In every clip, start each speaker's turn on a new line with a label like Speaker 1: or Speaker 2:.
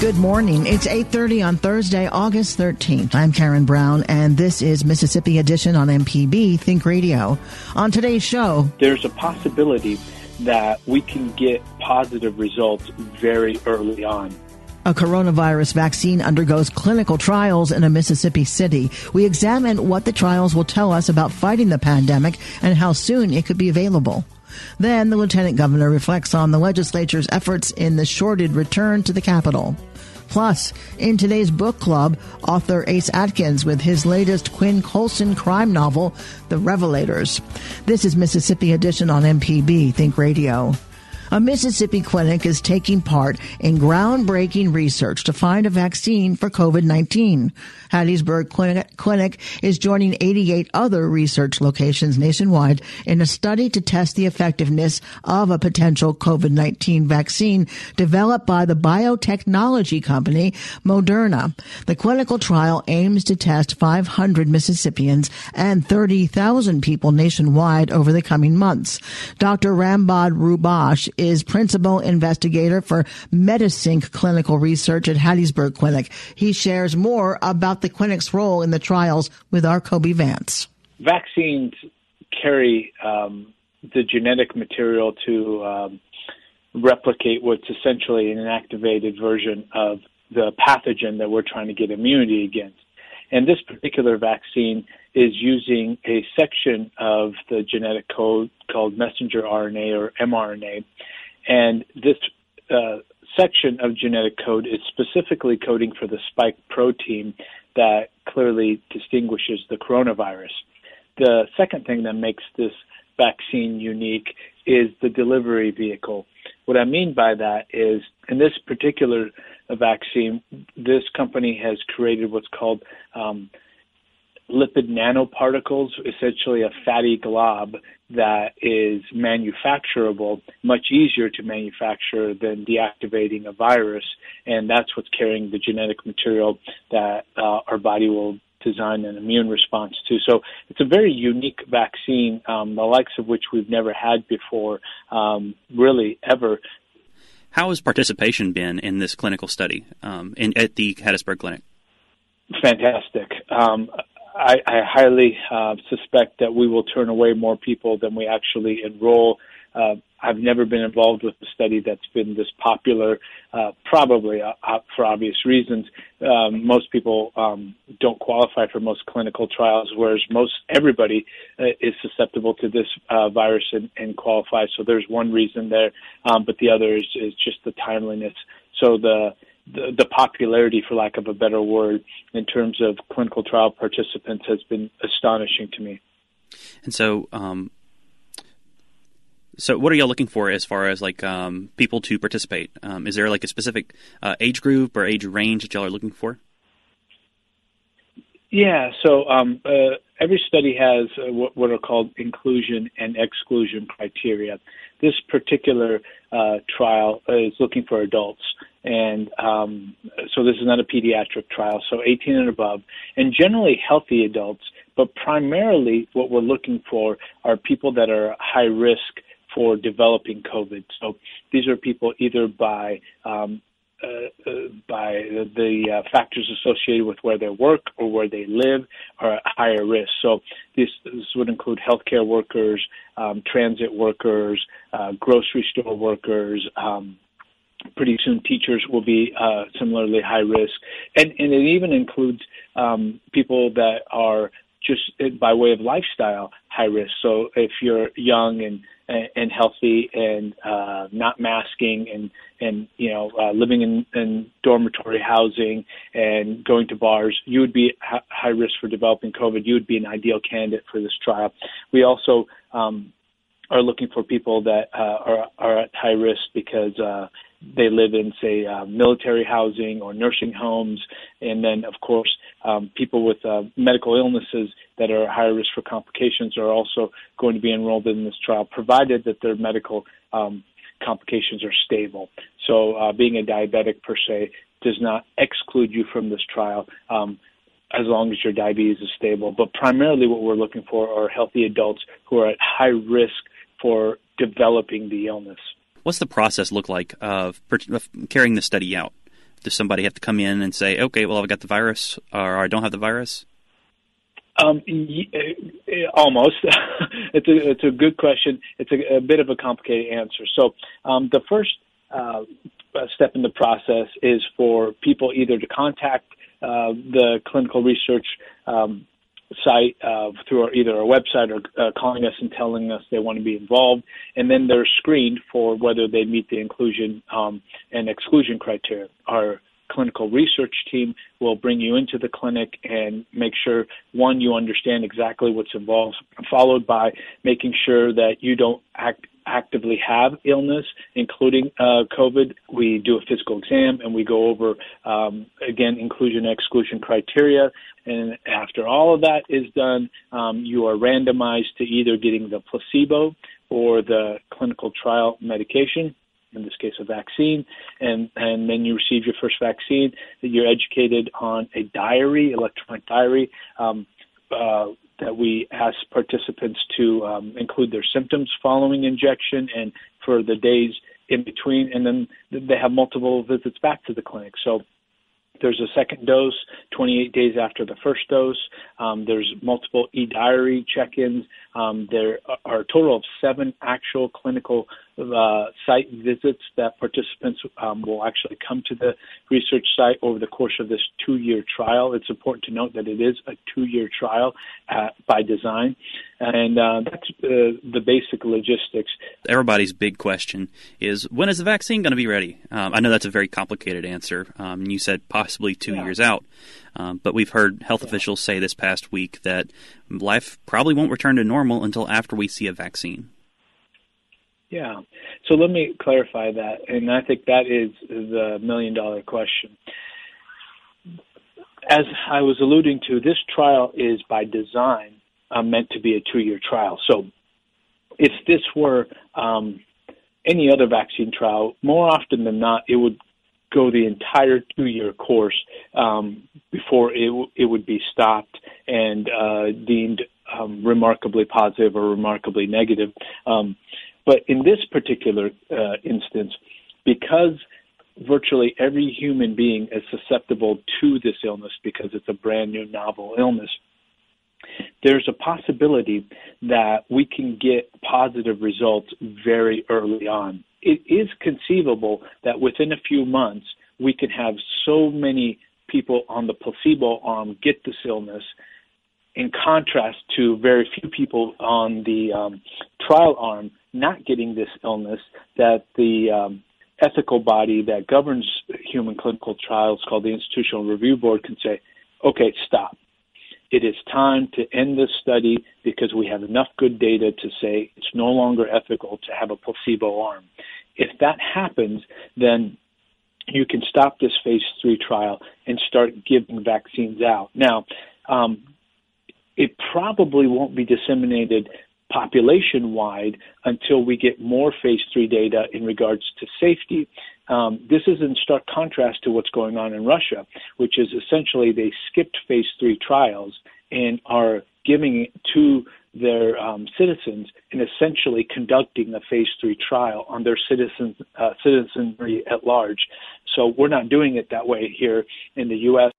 Speaker 1: Good morning. It's 8:30 on Thursday, August 13th. I'm Karen Brown and this is Mississippi Edition on MPB Think Radio. On today's show,
Speaker 2: there's a possibility that we can get positive results very early on.
Speaker 1: A coronavirus vaccine undergoes clinical trials in a Mississippi city. We examine what the trials will tell us about fighting the pandemic and how soon it could be available. Then the lieutenant governor reflects on the legislature's efforts in the shorted return to the Capitol. Plus, in today's book club, author Ace Atkins with his latest Quinn Colson crime novel, The Revelators. This is Mississippi Edition on MPB Think Radio. A Mississippi clinic is taking part in groundbreaking research to find a vaccine for COVID-19. Hattiesburg clinic, clinic is joining 88 other research locations nationwide in a study to test the effectiveness of a potential COVID-19 vaccine developed by the biotechnology company Moderna. The clinical trial aims to test 500 Mississippians and 30,000 people nationwide over the coming months. Dr. Rambod Rouhbakhsh is principal investigator for MediSync clinical research at Hattiesburg Clinic. He shares more about the clinic's role in the trials with our Kobee Vance.
Speaker 2: Vaccines carry um, the genetic material to um, replicate what's essentially an inactivated version of the pathogen that we're trying to get immunity against. And this particular vaccine is using a section of the genetic code called messenger RNA or mRNA. And this uh, section of genetic code is specifically coding for the spike protein that clearly distinguishes the coronavirus. The second thing that makes this vaccine unique is the delivery vehicle. What I mean by that is in this particular vaccine, this company has created what's called um, lipid nanoparticles, essentially a fatty glob that is manufacturable, much easier to manufacture than deactivating a virus. And that's what's carrying the genetic material that uh, our body will design an immune response to. So it's a very unique vaccine, um, the likes of which we've never had before, um, really ever.
Speaker 3: How has participation been in this clinical study um, in, at the Hattiesburg Clinic?
Speaker 2: Fantastic. Um, I, I highly uh, suspect that we will turn away more people than we actually enroll. Uh, I've never been involved with a study that's been this popular, uh, probably uh, uh, for obvious reasons. Um, most people um, don't qualify for most clinical trials, whereas most everybody uh, is susceptible to this uh, virus and, and qualifies. So there's one reason there, um, but the other is, is just the timeliness. So the the, the popularity, for lack of a better word, in terms of clinical trial participants has been astonishing to me.
Speaker 3: And so, um, so what are y'all looking for as far as like um, people to participate? Um, is there like a specific uh, age group or age range that y'all are looking for?
Speaker 2: Yeah, so um, uh, every study has uh, what, what, are called inclusion and exclusion criteria. This particular uh, trial is looking for adults, and um, so this is not a pediatric trial, so 18 and above, and generally healthy adults, but primarily what we're looking for are people that are high risk for developing COVID. So these are people either by um, uh, uh, by the uh, factors associated with where they work or where they live are at higher risk. So this, this would include healthcare workers, um, transit workers, uh, grocery store workers. Um, pretty soon, teachers will be uh, similarly high risk, and, and it even includes um, people that are just by way of lifestyle high risk. So if you're young and and healthy and uh, not masking and and you know uh, living in, in dormitory housing and going to bars, you would be high risk for developing COVID. You would be an ideal candidate for this trial. We also um, are looking for people that uh, are are at high risk because uh, they live in, say, uh, military housing or nursing homes, and then, of course, um, people with uh, medical illnesses that are higher risk for complications are also going to be enrolled in this trial, provided that their medical um, complications are stable. So, uh, being a diabetic per se does not exclude you from this trial. Um, as long as your diabetes is stable. But primarily, what we're looking for are healthy adults who are at high risk for developing the illness.
Speaker 3: What's the process look like of, of carrying the study out? Does somebody have to come in and say, okay, well, I've got the virus or I don't have the virus?
Speaker 2: Um, almost. it's a it's a good question. It's a, a bit of a complicated answer. So um, the first uh, step in the process is for people either to contact uh, the clinical research um, site uh, through our, either our website or uh, calling us and telling us they want to be involved, and then they're screened for whether they meet the inclusion um, and exclusion criteria. Our clinical research team will bring you into the clinic and make sure one you understand exactly what's involved, followed by making sure that you don't act actively have illness, including uh, COVID. We do a physical exam and we go over, um, again, inclusion exclusion criteria. And after all of that is done, um, you are randomized to either getting the placebo or the clinical trial medication in this case a vaccine, and and then you receive your first vaccine. You're educated on a diary, electronic diary. Um, uh, that we ask participants to um, include their symptoms following injection and for the days in between, and then they have multiple visits back to the clinic. So there's a second dose 28 days after the first dose. Um, there's multiple e-diary check-ins. Um, there are a total of seven actual clinical uh, site visits that participants um, will actually come to the research site over the course of this two-year trial. It's important to note that it is a two-year trial uh, by design, and uh, that's uh, the basic logistics.
Speaker 3: Everybody's big question is when is the vaccine going to be ready? Um, I know that's a very complicated answer. Um, and you said possibly two yeah. years out. Um, but we've heard health yeah. officials say this past week that life probably won't return to normal until after we see a vaccine.
Speaker 2: Yeah. So let me clarify that. And I think that is the million dollar question. As I was alluding to, this trial is by design uh, meant to be a two year trial. So if this were um, any other vaccine trial, more often than not, it would go the entire two year course um, before it, w- it would be stopped and uh, deemed um, remarkably positive or remarkably negative. Um, but in this particular uh, instance, because virtually every human being is susceptible to this illness because it's a brand new novel illness, there's a possibility that we can get positive results very early on. It is conceivable that within a few months we can have so many people on the placebo arm get this illness in contrast to very few people on the um, trial arm not getting this illness, that the um, ethical body that governs human clinical trials, called the Institutional Review Board, can say, okay, stop. It is time to end this study because we have enough good data to say it's no longer ethical to have a placebo arm. If that happens, then you can stop this phase three trial and start giving vaccines out. Now, um, it probably won't be disseminated population wide until we get more phase three data in regards to safety. Um, this is in stark contrast to what's going on in Russia, which is essentially they skipped phase three trials and are giving it to their um, citizens and essentially conducting a phase three trial on their citizens uh, citizenry at large. So we're not doing it that way here in the U.S.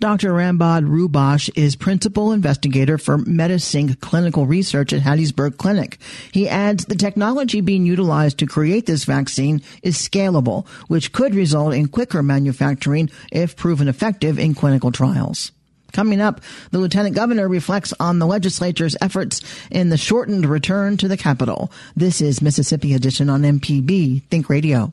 Speaker 1: Dr. Rambod Rouhbakhsh is principal investigator for MediSync clinical research at Hattiesburg Clinic. He adds the technology being utilized to create this vaccine is scalable, which could result in quicker manufacturing if proven effective in clinical trials. Coming up, the lieutenant governor reflects on the legislature's efforts in the shortened return to the Capitol. This is Mississippi Edition on MPB Think Radio.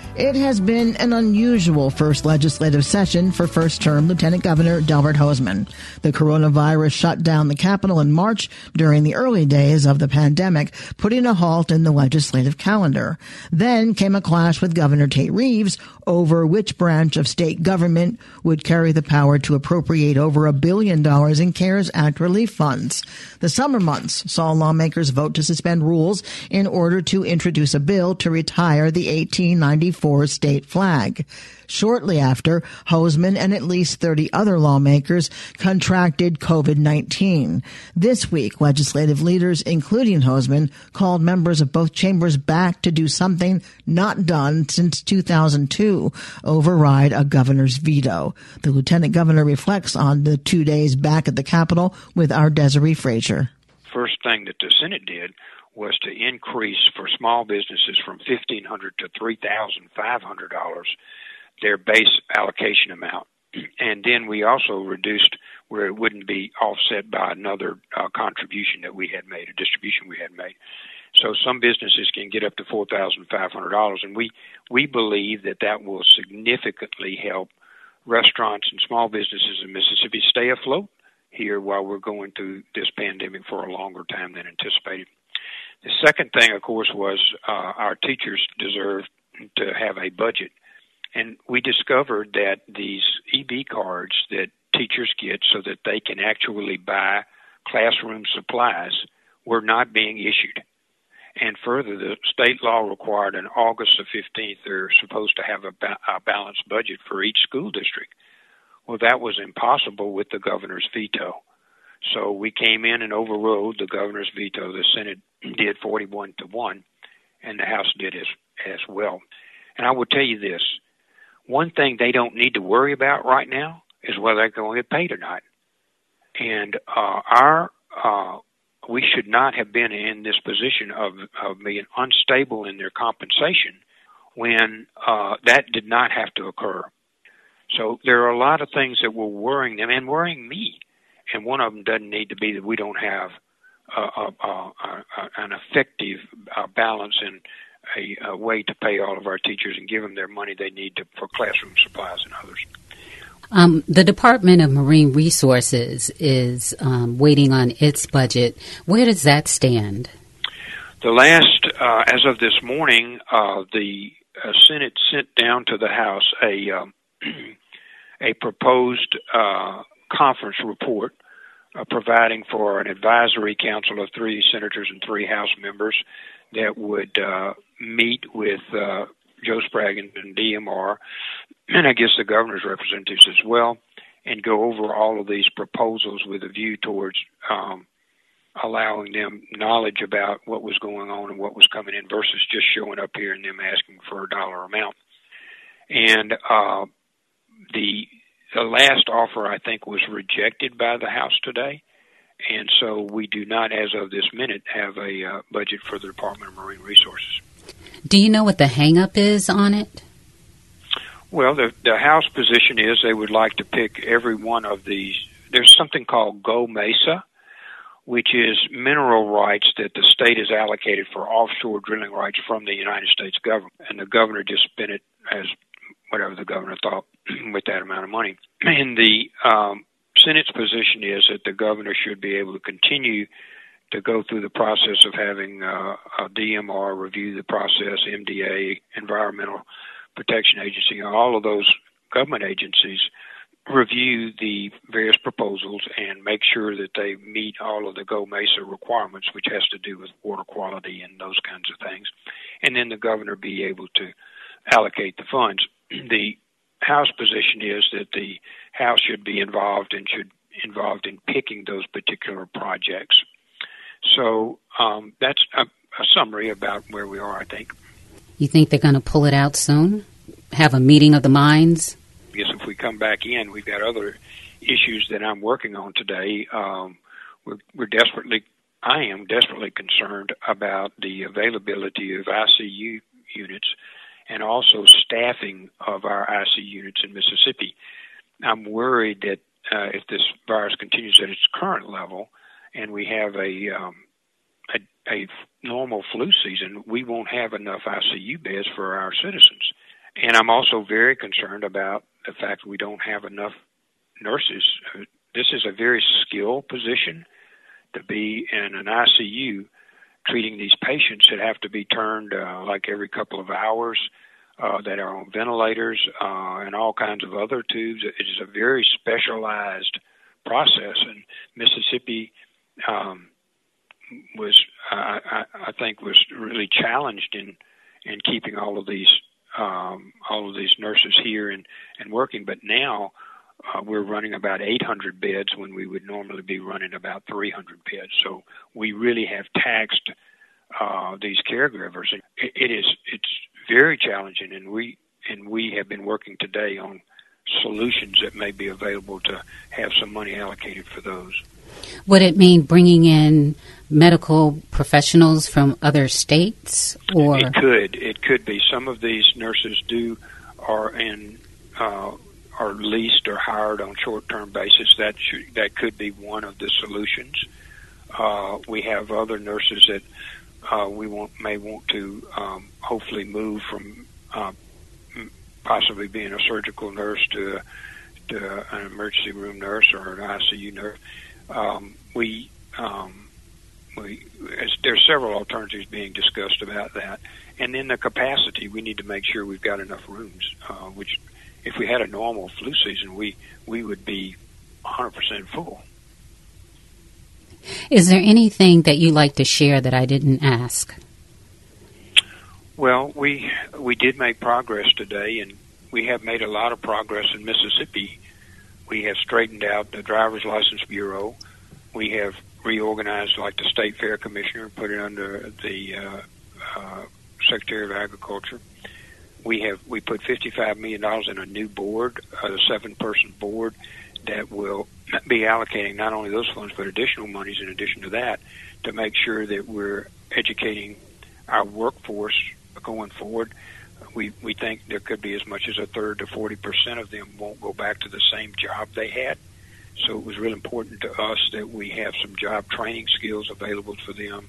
Speaker 1: It has been an unusual first legislative session for first term Lieutenant Governor Delbert Hosemann. The coronavirus shut down the Capitol in March during the early days of the pandemic, putting a halt in the legislative calendar. Then came a clash with Governor Tate Reeves over which branch of state government would carry the power to appropriate over a billion dollars in CARES Act relief funds. The summer months saw lawmakers vote to suspend rules in order to introduce a bill to retire the 1894 state flag. Shortly after, Hosemann and at least 30 other lawmakers contracted COVID-19. This week, legislative leaders, including Hosemann, called members of both chambers back to do something not done since 2002, override a governor's veto. The lieutenant governor reflects on the two days back at the Capitol with our Desiree Frazier.
Speaker 4: First thing that the Senate did was to increase for small businesses from fifteen hundred to three thousand five hundred dollars their base allocation amount, and then we also reduced where it wouldn't be offset by another uh, contribution that we had made, a distribution we had made. So some businesses can get up to four thousand five hundred dollars, and we we believe that that will significantly help restaurants and small businesses in Mississippi stay afloat here while we're going through this pandemic for a longer time than anticipated. The second thing, of course, was uh, our teachers deserve to have a budget. And we discovered that these EB cards that teachers get so that they can actually buy classroom supplies were not being issued. And further, the state law required on August the 15th they're supposed to have a, ba- a balanced budget for each school district. Well, that was impossible with the governor's veto. So we came in and overrode the governor's veto. The Senate did 41 to 1, and the House did as, as well. And I will tell you this one thing they don't need to worry about right now is whether they're going to get paid or not. And uh, our uh, we should not have been in this position of, of being unstable in their compensation when uh, that did not have to occur. So there are a lot of things that were worrying them and worrying me and one of them doesn't need to be that we don't have a, a, a, an effective uh, balance and a, way to pay all of our teachers and give them their money they need to, for classroom supplies and others.
Speaker 5: Um, the Department of Marine Resources is um, waiting on its budget. Where does that stand?
Speaker 4: The last, uh, as of this morning, uh, the uh, Senate sent down to the House a um, a proposed uh, conference report uh, providing for an advisory council of three senators and three House members that would uh, meet with uh, Joe Spraggins and DMR, and I guess the governor's representatives as well, and go over all of these proposals with a view towards um, allowing them knowledge about what was going on and what was coming in versus just showing up here and them asking for a dollar amount. And uh, the the last offer, I think, was rejected by the House today. And so we do not, as of this minute, have a uh, budget for the Department of Marine Resources.
Speaker 5: Do you know what the hangup is on it?
Speaker 4: Well, the, the House position is they would like to pick every one of these. There's something called GOMESA, which is mineral rights that the state has allocated for offshore drilling rights from the United States government. And the governor just spent it as whatever the governor thought with that amount of money. And the um, Senate's position is that the governor should be able to continue to go through the process of having uh, a DMR review the process, MDA, Environmental Protection Agency, all of those government agencies review the various proposals and make sure that they meet all of the GOMESA requirements, which has to do with water quality and those kinds of things. And then the governor be able to allocate the funds the House position is that the House should be involved and should involved in picking those particular projects. So um, that's a, a summary about where we are. I think.
Speaker 5: You think they're going to pull it out soon? Have a meeting of the minds?
Speaker 4: Yes. if we come back in, we've got other issues that I'm working on today. Um, we're, we're desperately, I am desperately concerned about the availability of ICU units and also staffing of our ICU units in Mississippi. I'm worried that uh, if this virus continues at its current level and we have a, um, a, a normal flu season, we won't have enough ICU beds for our citizens. And I'm also very concerned about the fact that we don't have enough nurses. This is a very skilled position to be in an ICU treating these patients that have to be turned uh, like every couple of hours, uh, that are on ventilators uh, and all kinds of other tubes. It is a very specialized process, and Mississippi um, was, I, I think, was really challenged in in keeping all of these um, all of these nurses here and and working. But now uh, we're running about 800 beds when we would normally be running about 300 beds. So we really have taxed uh, these caregivers. It, it is it's very challenging, and we and we have been working today on solutions that may be available to have some money allocated for those.
Speaker 5: Would it mean bringing in medical professionals from other states, or
Speaker 4: it could it could be some of these nurses do are in uh, are leased or hired on short term basis. That should, that could be one of the solutions. Uh, we have other nurses that uh, we want, may want to um, hopefully move from uh, possibly being a surgical nurse to, to an emergency room nurse or an ICU nurse. Um, we um, we there's several alternatives being discussed about that, and then the capacity. We need to make sure we've got enough rooms. Uh, which, if we had a normal flu season, we we would be 100% full.
Speaker 5: Is there anything that you like to share that I didn't ask?
Speaker 4: Well, we we did make progress today, and we have made a lot of progress in Mississippi. We have straightened out the driver's license bureau. We have reorganized, like the state fair commissioner, put it under the uh, uh, Secretary of Agriculture. We have we put fifty five million dollars in a new board, a seven person board that will be allocating not only those funds but additional monies in addition to that to make sure that we're educating our workforce going forward. We we think there could be as much as a third to forty percent of them won't go back to the same job they had. So it was really important to us that we have some job training skills available for them.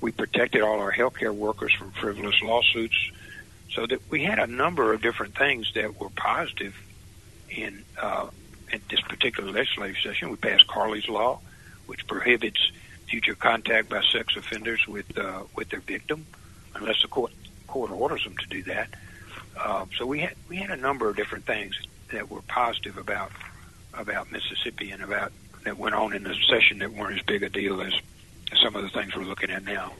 Speaker 4: We protected all our healthcare workers from frivolous lawsuits, so that we had a number of different things that were positive in uh, at this particular legislative session, we passed Carley's Law, which prohibits future contact by sex offenders with uh, with their victim, unless the court court orders them to do that. Uh, so we had we had a number of different things that were positive about about Mississippi and about that went on in the session that weren't as big a deal as some of the things we're looking at now.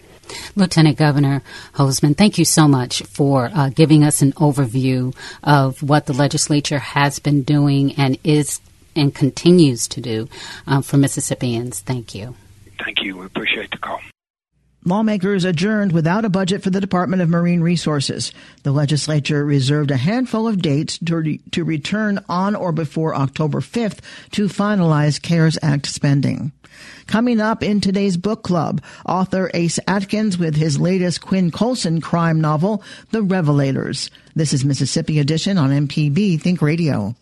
Speaker 5: Lieutenant Governor Hosemann, thank you so much for uh, giving us an overview of what the legislature has been doing and is and continues to do uh, for Mississippians. Thank you.
Speaker 4: Thank you. We appreciate the call.
Speaker 1: Lawmakers adjourned without a budget for the Department of Marine Resources. The legislature reserved a handful of dates to, re- to return on or before October 5th to finalize CARES Act spending. Coming up in today's book club, author Ace Atkins with his latest Quinn Colson crime novel, The Revelators. This is Mississippi Edition on MPB Think Radio.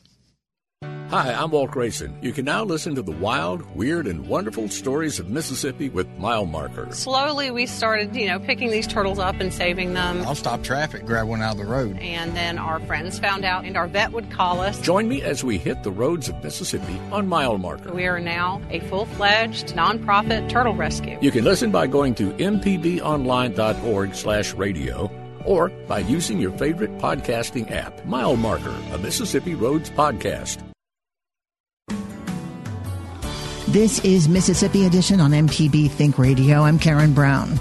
Speaker 6: Hi, I'm Walt Grayson. You can now listen to the wild, weird, and wonderful stories of Mississippi with Mile Marker.
Speaker 7: Slowly, we started, you know, picking these turtles up and saving them.
Speaker 8: I'll stop traffic, grab one out of the road.
Speaker 7: And then our friends found out, and our vet would call us.
Speaker 6: Join me as we hit the roads of Mississippi on Mile Marker.
Speaker 7: We are now a full fledged nonprofit turtle rescue.
Speaker 6: You can listen by going to mpbonline.org slash radio or by using your favorite podcasting app. Mile Marker, a Mississippi Roads podcast.
Speaker 1: This is Mississippi Edition on MPB Think Radio. I'm Karen Brown.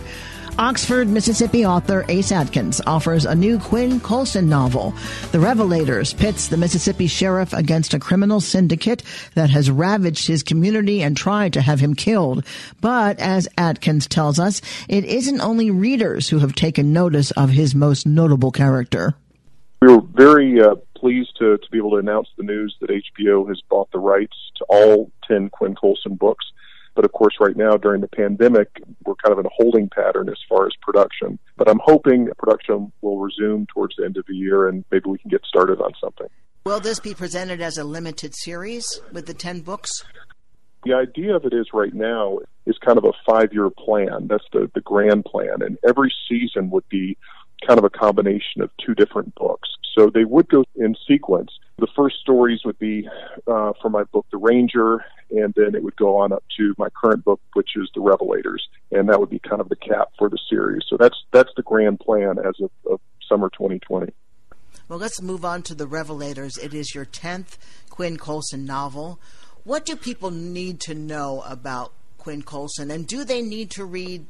Speaker 1: Oxford, Mississippi author Ace Atkins offers a new Quinn Colson novel. The Revelators pits the Mississippi sheriff against a criminal syndicate that has ravaged his community and tried to have him killed. But as Atkins tells us, it isn't only readers who have taken notice of his most notable character.
Speaker 9: We were very uh, pleased to, to be able to announce the news that HBO has bought the rights to all 10 Quinn Colson books. But of course, right now during the pandemic, we're kind of in a holding pattern as far as production. But I'm hoping production will resume towards the end of the year and maybe we can get started on something.
Speaker 1: Will this be presented as a limited series with the 10 books?
Speaker 9: The idea of it is right now is kind of a five year plan. That's the, the grand plan. And every season would be kind of a combination of two different books. So they would go in sequence. The first stories would be uh, from my book, The Ranger, and then it would go on up to my current book, which is The Revelators, and that would be kind of the cap for the series. So that's that's the grand plan as of, of summer 2020.
Speaker 1: Well, let's move on to The Revelators. It is your 10th Quinn Colson novel. What do people need to know about Quinn Colson, and do they need to read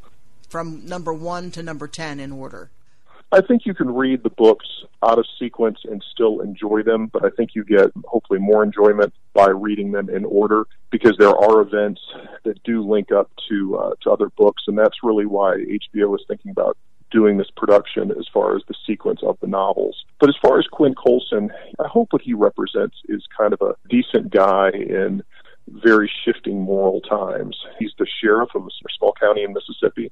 Speaker 1: from number one to number 10 in order?
Speaker 9: I think you can read the books out of sequence and still enjoy them, but I think you get hopefully more enjoyment by reading them in order because there are events that do link up to uh, to other books, and that's really why HBO is thinking about doing this production as far as the sequence of the novels. But as far as Quinn Colson, I hope what he represents is kind of a decent guy in very shifting moral times. He's the sheriff of a small county in Mississippi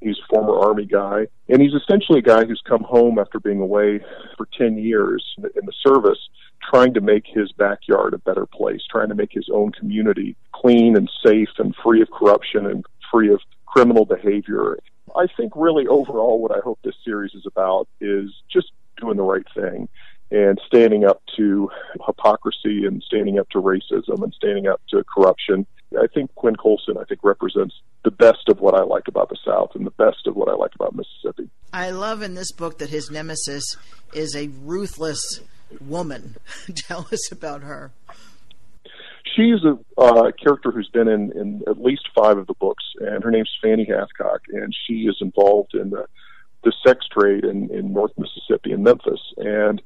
Speaker 9: He's a former Army guy, and he's essentially a guy who's come home after being away for 10 years in the service, trying to make his backyard a better place, trying to make his own community clean and safe and free of corruption and free of criminal behavior. I think really overall what I hope this series is about is just doing the right thing and standing up to hypocrisy and standing up to racism and standing up to corruption. I think Quinn Colson, I think, represents the best of what I like about the South and the best of what I like about Mississippi.
Speaker 1: I love in this book that his nemesis is a ruthless woman. Tell us about her.
Speaker 9: She's a uh, character who's been in, in at least five of the books, and her name's Fanny Hathcock, and she is involved in the the sex trade in, in North Mississippi and Memphis. And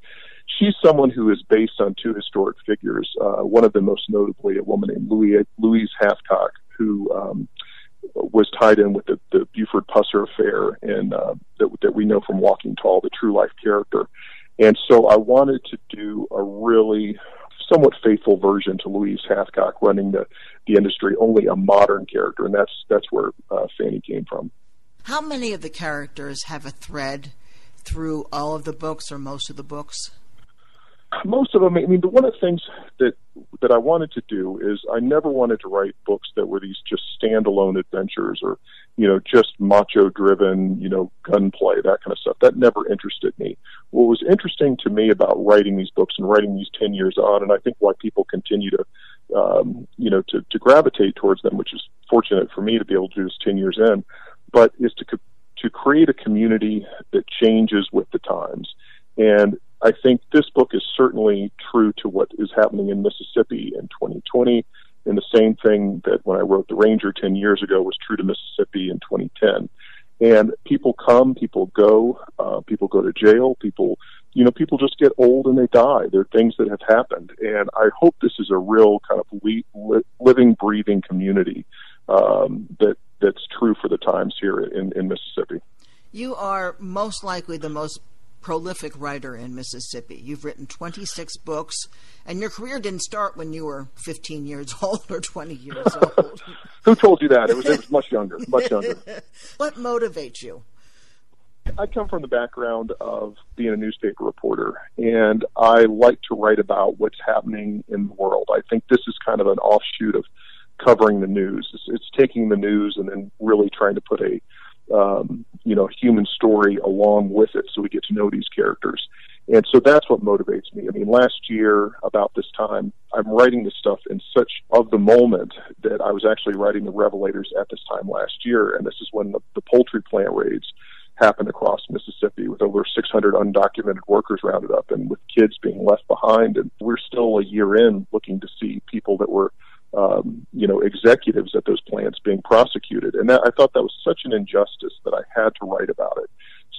Speaker 9: she's someone who is based on two historic figures. Uh, one of them, most notably, a woman named Louise, Louise Hathcock, who um, was tied in with the, the Buford Pusser affair, and uh, that, that we know from Walking Tall, the true life character. And so I wanted to do a really somewhat faithful version to Louise Hathcock running the, the industry, only a modern character, and that's that's where uh, Fanny came from.
Speaker 1: How many of the characters have a thread through all of the books or most of the books?
Speaker 9: Most of them. I mean, the one of the things that that I wanted to do is I never wanted to write books that were these just standalone adventures or you know just macho driven you know gunplay that kind of stuff. That never interested me. What was interesting to me about writing these books and writing these ten years on, and I think why people continue to um, you know to to gravitate towards them, which is fortunate for me to be able to do this ten years in, but is to to create a community that changes with the times and I think this book is certainly true to what is happening in Mississippi in 2020. And the same thing that when I wrote The Ranger 10 years ago was true to Mississippi in 2010. And people come, people go, uh, people go to jail, people, you know, people just get old and they die. There are things that have happened. And I hope this is a real kind of li- li- living, breathing community um, that that's true for the times here in, in Mississippi.
Speaker 1: You are most likely the most prolific writer in Mississippi. You've written 26 books, and your career didn't start when you were 15 years old or 20 years old.
Speaker 9: Who told you that? It was, it was much younger, much younger.
Speaker 1: what motivates you?
Speaker 9: I come from the background of being a newspaper reporter, and I like to write about what's happening in the world. I think this is kind of an offshoot of covering the news. It's, it's taking the news and then really trying to put a um, you know, human story along with it so we get to know these characters. And so that's what motivates me. I mean, last year, about this time, I'm writing this stuff in such of the moment that I was actually writing the Revelators at this time last year. And this is when the, the poultry plant raids happened across Mississippi with over 600 undocumented workers rounded up and with kids being left behind. And we're still a year in looking to see people that were um, you know, executives at those plants being prosecuted. And that, I thought that was such an injustice that I had to write about it.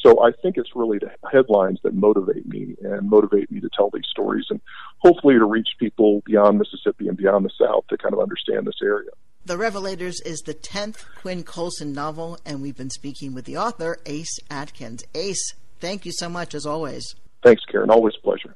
Speaker 9: So I think it's really the headlines that motivate me and motivate me to tell these stories and hopefully to reach people beyond Mississippi and beyond the South to kind of understand this area.
Speaker 1: The Revelators is the 10th Quinn Colson novel, and we've been speaking with the author, Ace Atkins. Ace, thank you so much as always.
Speaker 9: Thanks, Karen. Always a pleasure.